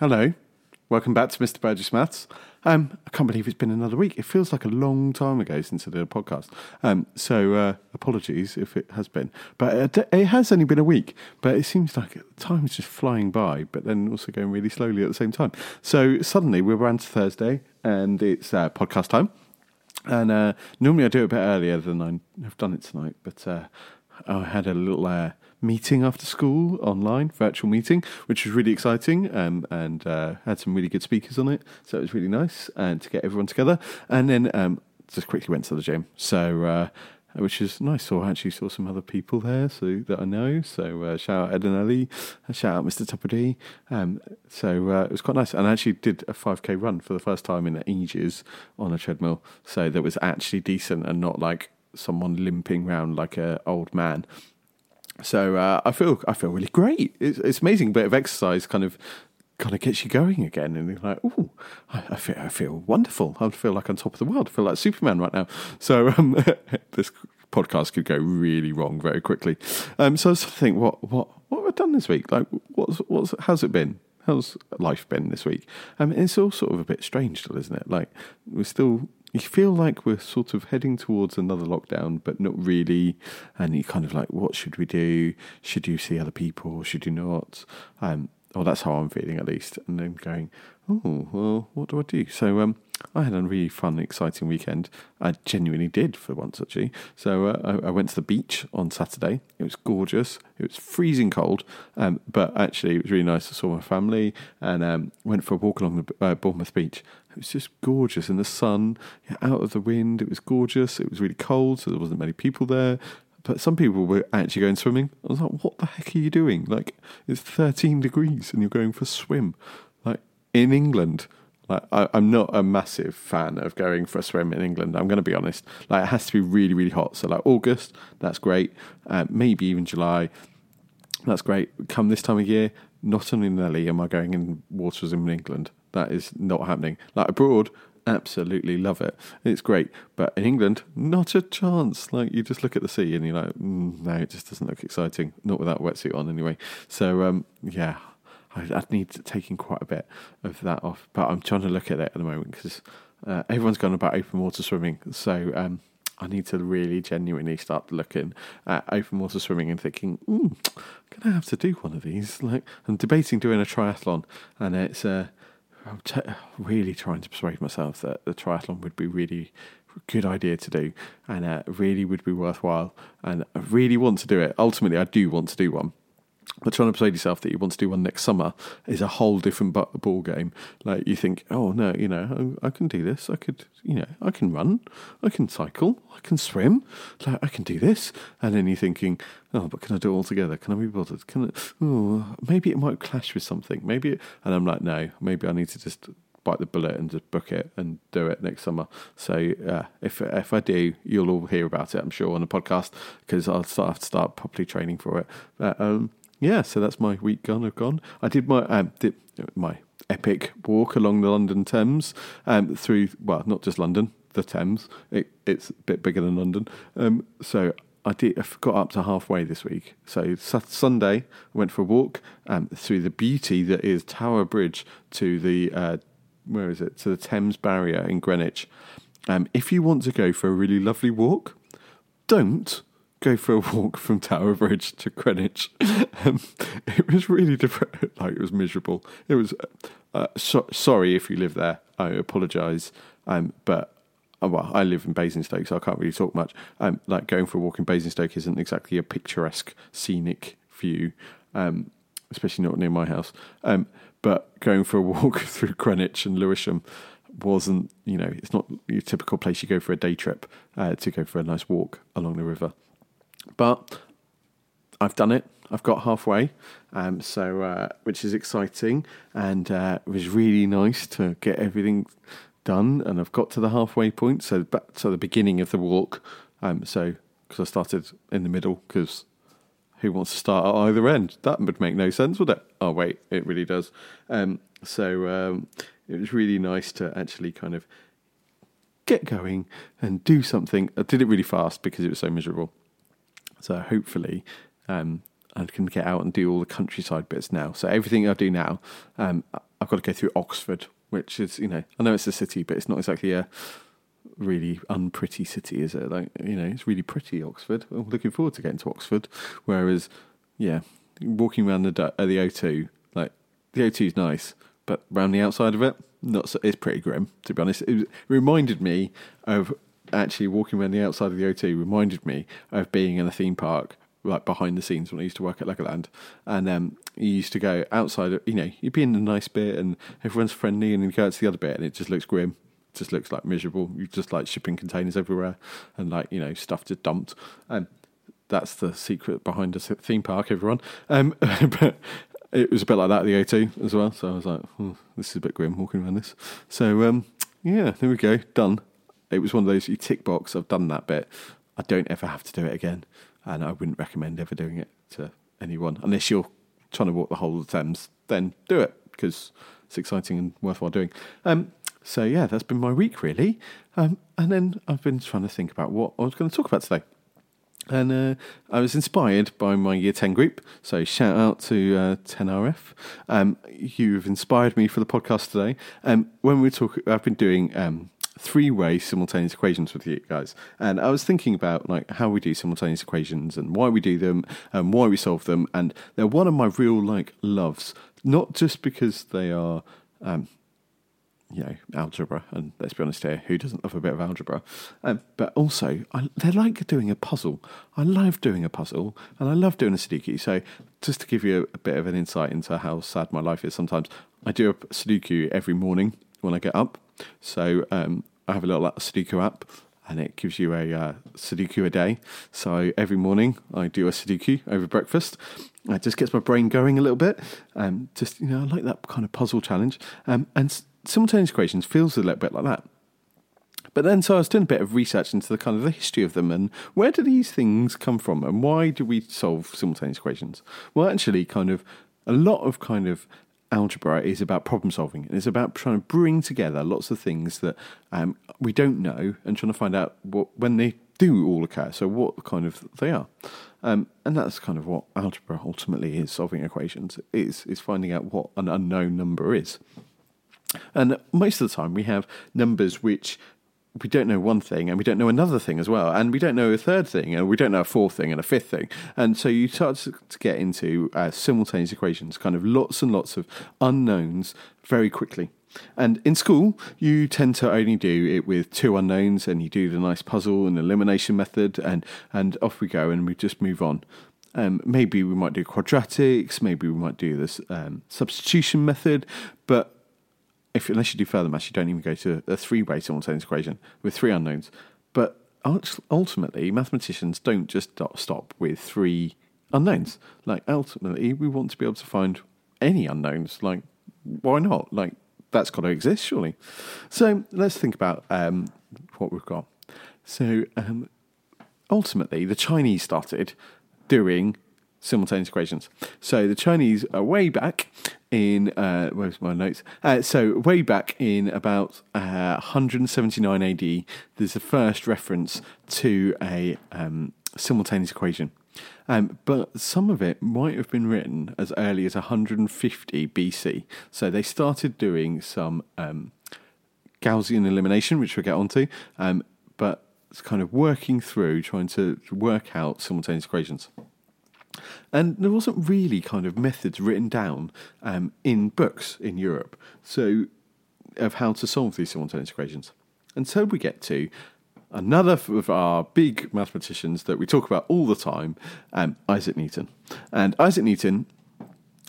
Hello. Welcome back to Mr. Burgess Maths. Um, I can't believe it's been another week. It feels like a long time ago since I did a podcast. Um, so uh, apologies if it has been, but it, it has only been a week. But it seems like time is just flying by, but then also going really slowly at the same time. So suddenly we're around to Thursday, and it's uh, podcast time. And uh, normally I do it a bit earlier than I have done it tonight, but uh, I had a little uh, meeting after school online, virtual meeting, which was really exciting um, and uh, had some really good speakers on it. So it was really nice and to get everyone together. And then um, just quickly went to the gym. So. Uh, which is nice. So I actually saw some other people there, so that I know. So uh, shout out Ed and Ellie, shout out Mr. Tupperdy. Um, so uh, it was quite nice, and I actually did a 5k run for the first time in ages on a treadmill. So that was actually decent and not like someone limping around like an old man. So uh, I feel I feel really great. It's, it's amazing. bit of exercise kind of kind of gets you going again, and you're like, oh, I, I, feel I feel wonderful. I feel like on top of the world. I feel like Superman right now. So um, this podcast could go really wrong very quickly. Um, so I was thinking, what what what have I done this week? Like, what's what's how's it been? How's life been this week? Um, it's all sort of a bit strange still, isn't it? Like we're still you feel like we're sort of heading towards another lockdown, but not really. And you're kind of like, what should we do? Should you see other people? Should you not? Um, well, that's how I'm feeling at least. And then going, oh, well, what do I do? So um, I had a really fun, exciting weekend. I genuinely did for once, actually. So uh, I, I, went to the beach on Saturday. It was gorgeous. It was freezing cold, um, but actually it was really nice. I saw my family and um, went for a walk along the uh, Bournemouth beach. It was just gorgeous in the sun, out of the wind. It was gorgeous. It was really cold, so there wasn't many people there but some people were actually going swimming. I was like, what the heck are you doing? Like, it's 13 degrees and you're going for a swim Like, in England. Like, I, am not a massive fan of going for a swim in England. I'm going to be honest. Like, it has to be really, really hot. So, like August, that's great. Uh, maybe even July, that's great. Come this time of year, not only Nelly am I going in waters in England. That is not happening. Like abroad, absolutely love it. It's great, but in England, not a chance. Like you just look at the sea and you're like, mm, no, it just doesn't look exciting. Not without a wetsuit on, anyway. So um, yeah, I, would need taking quite a bit of that off. But I'm trying to look at it at the moment because uh, everyone's gone about open water swimming. So um, I need to really genuinely start looking at open water swimming and thinking, mm, I'm going to have to do one of these. Like I'm debating doing a triathlon, and it's uh, I'm t- really trying to persuade myself that the triathlon would be really good idea to do and uh, really would be worthwhile and I really want to do it. Ultimately I do want to do one but trying to persuade yourself that you want to do one next summer is a whole different ball game. Like you think, oh no, you know, I, I, can do this. I could, you know, I can run, I can cycle, I can swim, like I can do this. And then you're thinking, oh, but can I do it all together? Can I be bothered? Can I? Oh, maybe it might clash with something. Maybe, it, and I'm like, no, maybe I need to just bite the bullet and just book it and do it next summer. So uh, if if I do, you'll all hear about it, I'm sure, on the podcast because I'll start, have to start properly training for it. But, um, yeah, so that's my week gone. I've gone. I did my um, did my epic walk along the London Thames um, through well, not just London, the Thames. It, it's a bit bigger than London. Um, so I did. I got up to halfway this week. So Sunday, I went for a walk um, through the beauty that is Tower Bridge to the uh, where is it to the Thames Barrier in Greenwich. Um, if you want to go for a really lovely walk, don't go for a walk from Tower Bridge to Greenwich. Um, it was really depressing. Like it was miserable. It was. Uh, so, sorry if you live there. I apologise. Um, but uh, well, I live in Basingstoke, so I can't really talk much. Um, like going for a walk in Basingstoke isn't exactly a picturesque, scenic view, um, especially not near my house. Um, but going for a walk through Greenwich and Lewisham wasn't, you know, it's not your typical place you go for a day trip uh, to go for a nice walk along the river. But I've done it. I've got halfway, um, so uh, which is exciting, and uh, it was really nice to get everything done. And I've got to the halfway point, so back to the beginning of the walk. Um, so because I started in the middle, because who wants to start at either end? That would make no sense, would it? Oh wait, it really does. Um, so um, it was really nice to actually kind of get going and do something. I did it really fast because it was so miserable. So hopefully, um, I can get out and do all the countryside bits now. So everything I do now, um, I've got to go through Oxford, which is you know I know it's a city, but it's not exactly a really unpretty city, is it? Like you know, it's really pretty Oxford. I'm looking forward to getting to Oxford. Whereas, yeah, walking around the uh, the O2, like the O2 is nice, but around the outside of it, not so, it's pretty grim to be honest. It, it reminded me of actually walking around the outside of the O2. Reminded me of being in a theme park like behind the scenes when I used to work at Legoland, and um, you used to go outside. You know, you'd be in a nice bit, and everyone's friendly, and you go out to the other bit, and it just looks grim. It just looks like miserable. You just like shipping containers everywhere, and like you know stuff just dumped. And that's the secret behind a theme park, everyone. Um, but it was a bit like that at the O2 as well. So I was like, oh, this is a bit grim walking around this. So um, yeah, there we go, done. It was one of those you tick box. I've done that bit. I don't ever have to do it again and I wouldn't recommend ever doing it to anyone unless you're trying to walk the whole of the Thames. Then do it because it's exciting and worthwhile doing. Um, so yeah, that's been my week really, um, and then I've been trying to think about what I was going to talk about today. And uh, I was inspired by my year 10 group. So, shout out to uh, 10RF. Um, you've inspired me for the podcast today. Um, when we talk, I've been doing um, three-way simultaneous equations with you guys, and I was thinking about like how we do simultaneous equations and why we do them and why we solve them, and they're one of my real like loves, not just because they are. Um, you know, algebra, and let's be honest here, who doesn't love a bit of algebra? Um, but also, I, they're like doing a puzzle. I love doing a puzzle, and I love doing a Sudoku. So, just to give you a, a bit of an insight into how sad my life is sometimes, I do a Sudoku every morning when I get up. So, um, I have a little Sudoku app and it gives you a uh, Sudoku a day. So every morning I do a Sudoku over breakfast. It just gets my brain going a little bit. Um, just, you know, I like that kind of puzzle challenge. Um, and simultaneous equations feels a little bit like that. But then, so I was doing a bit of research into the kind of the history of them and where do these things come from and why do we solve simultaneous equations? Well, actually, kind of a lot of kind of algebra is about problem solving and it's about trying to bring together lots of things that um, we don't know and trying to find out what when they do all occur so what kind of they are. Um, and that's kind of what algebra ultimately is solving equations. Is is finding out what an unknown number is. And most of the time we have numbers which we don't know one thing and we don't know another thing as well and we don't know a third thing and we don't know a fourth thing and a fifth thing. And so you start to, get into uh, simultaneous equations kind of lots and lots of unknowns very quickly. And in school you tend to only do it with two unknowns and you do the nice puzzle and elimination method and and off we go and we just move on. Um, maybe we might do quadratics maybe we might do this um, substitution method but if unless you do further maths, you don't even go to a three-way simultaneous equation with three unknowns. But ultimately, mathematicians don't just stop with three unknowns. Like ultimately, we want to be able to find any unknowns. Like why not? Like that's got to exist, surely. So let's think about um, what we've got. So um, ultimately, the Chinese started doing simultaneous equations. So the Chinese are way back in uh, where's my notes? Uh, so way back in about uh, 179 AD, there's the first reference to a um, simultaneous equation. Um, but some of it might have been written as early as 150 BC. So they started doing some um, Gaussian elimination, which we'll get onto, um, but it's kind of working through trying to work out simultaneous equations. And there wasn't really kind of methods written down um, in books in Europe, so of how to solve these simultaneous equations. And so we get to another of our big mathematicians that we talk about all the time, um, Isaac Newton. And Isaac Newton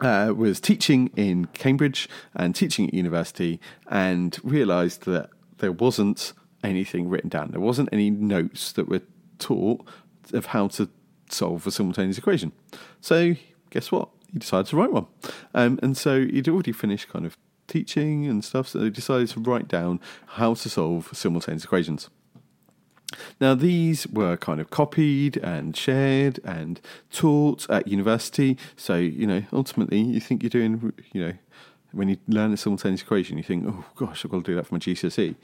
uh, was teaching in Cambridge and teaching at university and realised that there wasn't anything written down. There wasn't any notes that were taught of how to solve a simultaneous equation. So, guess what? He decided to write one. Um, and so he'd already finished kind of teaching and stuff, so he decided to write down how to solve simultaneous equations. Now, these were kind of copied and shared and taught at university. So, you know, ultimately, you think you're doing, you know, when you learn a simultaneous equation, you think, oh gosh, I've got to do that for my GCSE.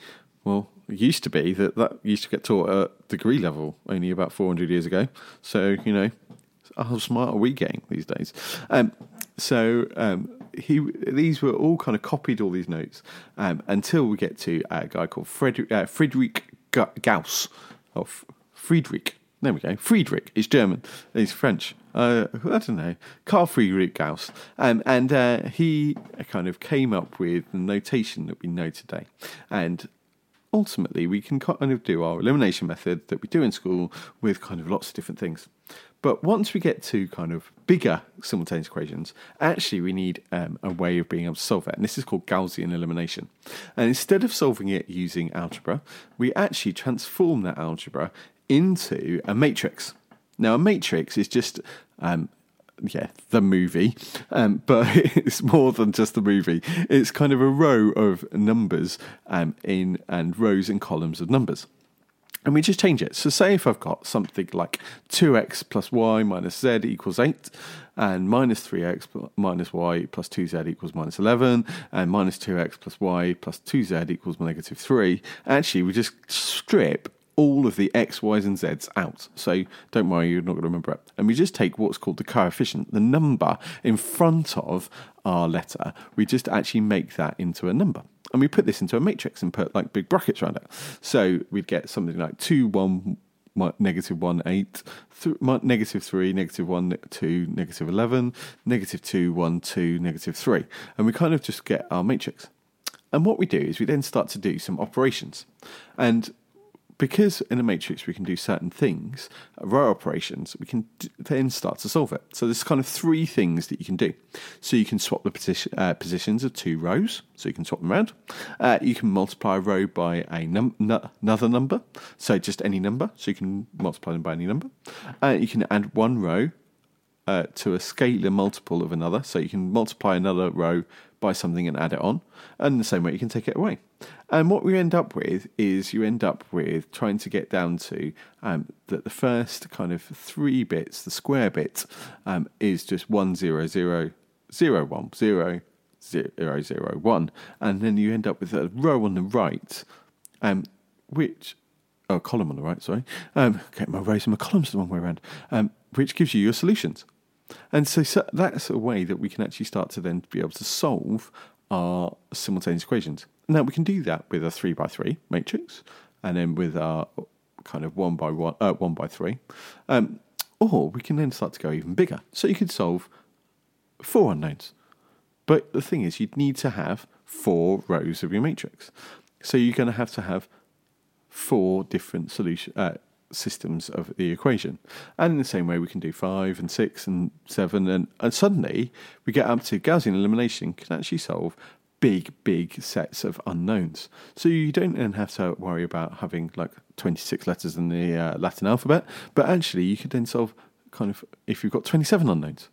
Well, it used to be that that used to get taught at degree level only about 400 years ago. So, you know, How smart are we getting these days? Um, so um, he these were all kind of copied all these notes um, until we get to a guy called Frederick uh, Friedrich Gauss of Friedrich. There we go. Friedrich is German. He's French. Uh, I don't know. Carl Friedrich Gauss. Um, and uh, he kind of came up with the notation that we know today. And ultimately, we can kind of do our elimination method that we do in school with kind of lots of different things. But once we get to kind of bigger simultaneous equations, actually we need um, a way of being able to solve it. And this is called Gaussian elimination. And instead of solving it using algebra, we actually transform that algebra into a matrix. Now, a matrix is just um, yeah, the movie, um, but it's more than just the movie. It's kind of a row of numbers um, in and rows and columns of numbers and we just change it. So, say if I've got something like 2x plus y minus z equals 8, and minus 3x minus y plus 2z equals minus 11, and minus 2x plus y plus 2z equals negative 3, actually, we just strip all of the x, y's, and z's out. So, don't worry, you're not going to remember it. And we just take what's called the coefficient, the number in front of our letter, we just actually make that into a number and we put this into a matrix and put like big brackets around it. So we'd get something like 2, 1, negative 1, 8, th- negative 3, negative 1, 2, negative 11, negative 2, 1, 2, negative 3. And we kind of just get our matrix. And what we do is we then start to do some operations. And because in a matrix we can do certain things, row operations, we can then start to solve it. So there's kind of three things that you can do. So you can swap the position, uh, positions of two rows, so you can swap them around. Uh, you can multiply a row by a num- n- another number, so just any number, so you can multiply them by any number. Uh, you can add one row uh, to a scalar multiple of another, so you can multiply another row by something and add it on, and the same way you can take it away. And what we end up with is you end up with trying to get down to um, that the first kind of three bits, the square bit, um, is just one zero zero zero one zero zero zero one, and then you end up with a row on the right, um, which oh, column on the right, sorry. Um, okay, my rows and my columns the wrong way around, um, which gives you your solutions. And so, so, that's a way that we can actually start to then be able to solve our simultaneous equations. Now we can do that with a three by three matrix, and then with our kind of one by one, uh, one by three, um, or we can then start to go even bigger. So you could solve four unknowns. But the thing is, you'd need to have four rows of your matrix. So you're going to have to have four different solution uh, systems of the equation. And in the same way, we can do five and six and seven, and, and suddenly we get up to Gaussian elimination can actually solve big, big sets of unknowns. So you don't then have to worry about having like 26 letters in the uh, Latin alphabet, but actually you could then solve kind of if you've got 27 unknowns.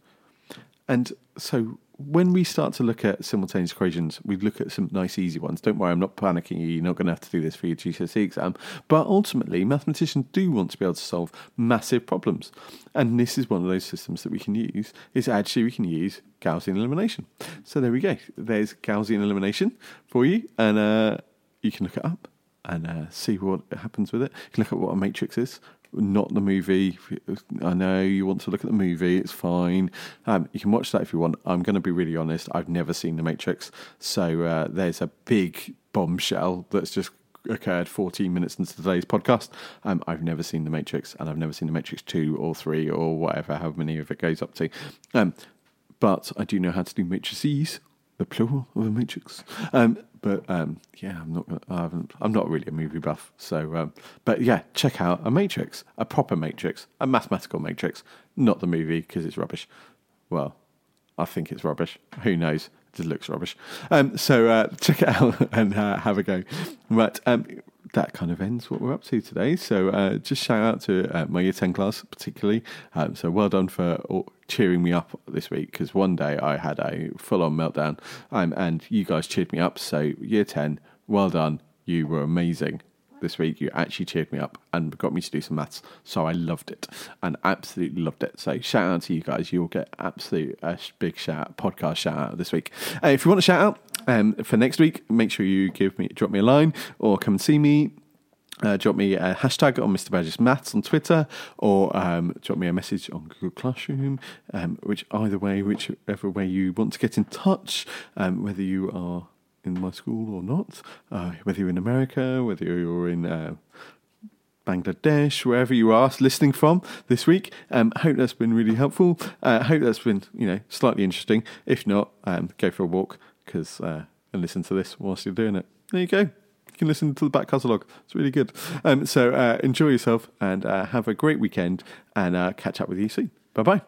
And so when we start to look at simultaneous equations, we look at some nice easy ones. Don't worry, I'm not panicking you. You're not going to have to do this for your GCSE exam. But ultimately, mathematicians do want to be able to solve massive problems. And this is one of those systems that we can use, is actually we can use Gaussian elimination. So there we go. There's Gaussian elimination for you. And uh, you can look it up and uh, see what happens with it. You can look at what a matrix is not the movie. I know you want to look at the movie, it's fine. Um, you can watch that if you want. I'm going to be really honest, I've never seen The Matrix. So uh, there's a big bombshell that's just occurred 14 minutes into today's podcast. Um, I've never seen The Matrix, and I've never seen The Matrix 2 or 3 or whatever, how many of it goes up to. Um, but I do know how to do matrices, the plural of a matrix. Um, but um, yeah, I'm not. I haven't. I'm not really a movie buff. So, um, but yeah, check out a Matrix, a proper Matrix, a mathematical Matrix, not the movie because it's rubbish. Well, I think it's rubbish. Who knows? It looks rubbish. Um, so uh, check it out and uh, have a go. But um, that kind of ends what we're up to today. So uh, just shout out to uh, my year 10 class, particularly. Um, so well done for cheering me up this week because one day I had a full on meltdown um, and you guys cheered me up. So, year 10, well done. You were amazing this week. You actually cheered me up and got me to do some maths. So I loved it and absolutely loved it. So shout out to you guys. You'll get absolute a big shout podcast shout out this week. Uh, if you want a shout out um, for next week, make sure you give me drop me a line or come and see me uh, drop me a hashtag on Mr. Burgess Maths on Twitter or um, drop me a message on Google Classroom, um, which either way, whichever way you want to get in touch, um, whether you are in my school or not, uh, whether you're in America, whether you're in uh, Bangladesh, wherever you are listening from this week. Um, I hope that's been really helpful. Uh, I hope that's been, you know, slightly interesting. If not, um, go for a walk because uh, and listen to this whilst you're doing it. There you go. You can listen to the back catalogue. It's really good. Um, so uh, enjoy yourself and uh, have a great weekend and uh, catch up with you soon. Bye bye.